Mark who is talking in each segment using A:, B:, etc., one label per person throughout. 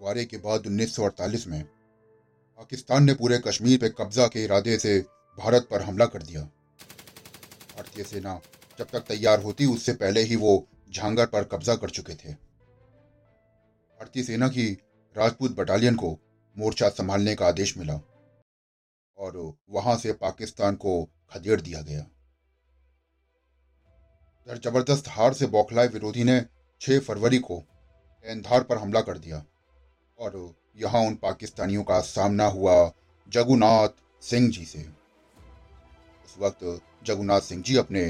A: बंटवारे के बाद 1948 में पाकिस्तान ने पूरे कश्मीर पर कब्जा के इरादे से भारत पर हमला कर दिया। भारतीय सेना जब तक तैयार होती, उससे पहले ही वो झांगर पर कब्जा कर चुके थे। भारतीय सेना की राजपूत बटालियन को मोर्चा संभालने का आदेश मिला और वहाँ से पाकिस्तान को खदेड़ दिया गया। ज़बरदस्त हार से बौखलाए विरोधी ने 6 फरवरी को एंधार पर हमला कर दिया। और यहाँ उन पाकिस्तानियों का सामना हुआ जगुनाथ सिंह जी से। उस वक्त जगुनाथ सिंह जी अपने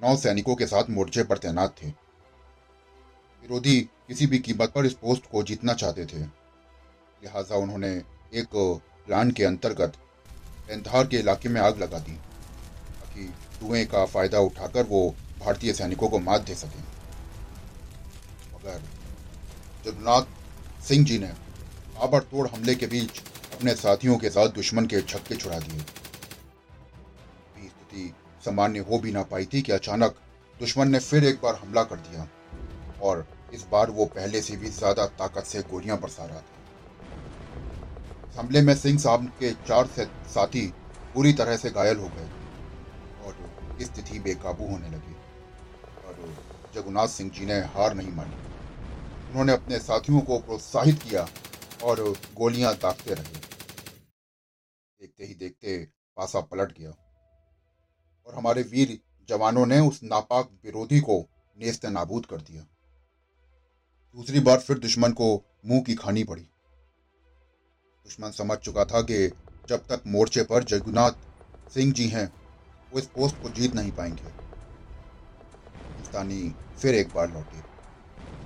A: नौ सैनिकों के साथ मोर्चे पर तैनात थे। विरोधी किसी भी कीमत पर इस पोस्ट को जीतना चाहते थे। लिहाजा उन्होंने एक प्लान के अंतर्गत एंधार के इलाके में आग लगा दी, ताकि धुएँ का फ़ायदा उठाकर वो भारतीय सैनिकों को मात दे सकें। मगर जगन्नाथ सिंह जी ने आबड़तोड़ हमले के बीच अपने साथियों के साथ दुश्मन के छक्के छुड़ा दिए। स्थिति सामान्य हो भी ना पाई थी कि अचानक दुश्मन ने फिर एक बार हमला कर दिया और इस बार वो पहले से भी ज़्यादा ताकत से गोलियाँ बरसा रहा था। हमले में सिंह साहब के चार से साथी पूरी तरह से घायल हो गए और स्थिति बेकाबू होने लगी। और जगन्नाथ सिंह जी ने हार नहीं मानी। उन्होंने अपने साथियों को प्रोत्साहित किया और गोलियाँ दागते रहे। देखते ही देखते पासा पलट गया। और हमारे वीर जवानों ने उस नापाक विरोधी को नेस्त नाबूद कर दिया। दूसरी बार फिर दुश्मन को मुँह की खानी पड़ी। दुश्मन समझ चुका था कि जब तक मोर्चे पर जगन्नाथ सिंह जी हैं, वो इस पोस्ट को जीत नहीं पाएँगे। हिंदुस्तानी फिर एक बार लौटे।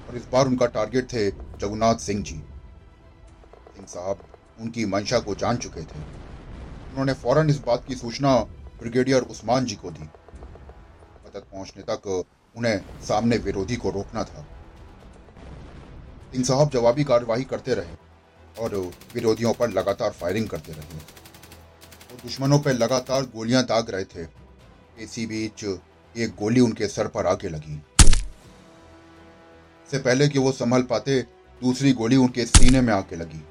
A: और इस बार उनका टारगेट थे जगन्नाथ सिंह जी। सिंह साहब उनकी मंशा को जान चुके थे। उन्होंने फ़ौरन इस बात की सूचना ब्रिगेडियर उस्मान जी को दी। मदद पहुँचने तक उन्हें सामने विरोधी को रोकना था। सिंह साहब जवाबी कार्यवाही करते रहे और विरोधियों पर लगातार फायरिंग करते रहे। वो दुश्मनों पर लगातार गोलियाँ दाग रहे थे। इसी बीच एक गोली उनके सर पर आके लगी। से पहले कि वो संभल पाते, दूसरी गोली उनके सीने में आके लगी।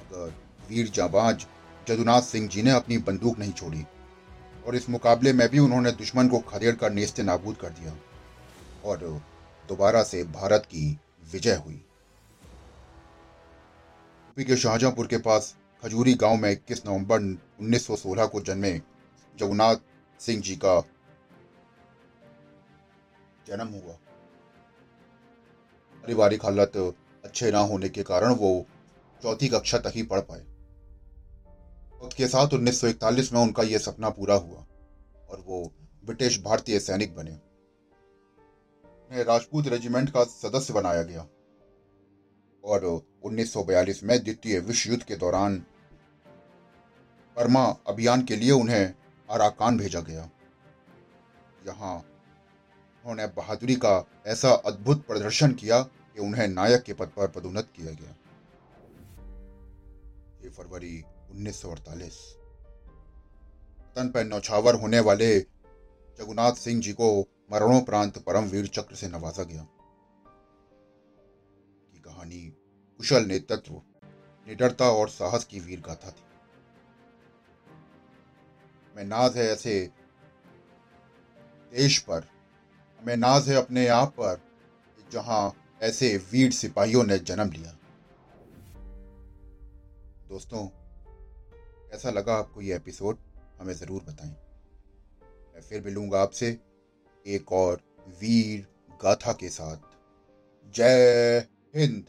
A: अगर वीर जाबाज जदुनाथ सिंह जी ने अपनी बंदूक नहीं छोड़ी, और इस मुकाबले में भी उन्होंने दुश्मन को खदेड़ कर नेस्ते नाबूद कर दिया, और दोबारा से भारत की विजय हुई। यूपी के शाहजहांपुर के पास खजूरी गाँव में 21 नवंबर 1916 को जन्मे जगन्नाथ सिंह जी का जन्म हुआ। पारिवारिक हालत अच्छे ना होने के कारण वो चौथी कक्षा तक ही पढ़ पाए। वक्त के साथ 1941 में उनका यह सपना पूरा हुआ और वो ब्रिटिश भारतीय सैनिक बने। उन्हें राजपूत रेजिमेंट का सदस्य बनाया गया और 1942 में द्वितीय विश्व युद्ध के दौरान बर्मा अभियान के लिए उन्हें अराकान भेजा गया। यहाँ उन्होंने बहादुरी का ऐसा अद्भुत प्रदर्शन किया कि उन्हें नायक के पद पर पदोन्नत किया गया। फरवरी उन्नीस सौ अड़तालीस। तन पर नौछावर होने वाले जगुनाथ सिंह जी को मरणोपरांत परमवीर चक्र से नवाजा गया। की कहानी कुशल नेतृत्व, निडरता और साहस की वीर गाथा थी। मैं नाज है ऐसे देश पर हमें नाज है अपने आप पर जहाँ ऐसे वीर सिपाहियों ने जन्म लिया। दोस्तों, कैसा लगा आपको ये एपिसोड? हमें ज़रूर बताएँ। मैं फिर मिलूँगा आपसे एक और वीर गाथा के साथ। जय हिंद!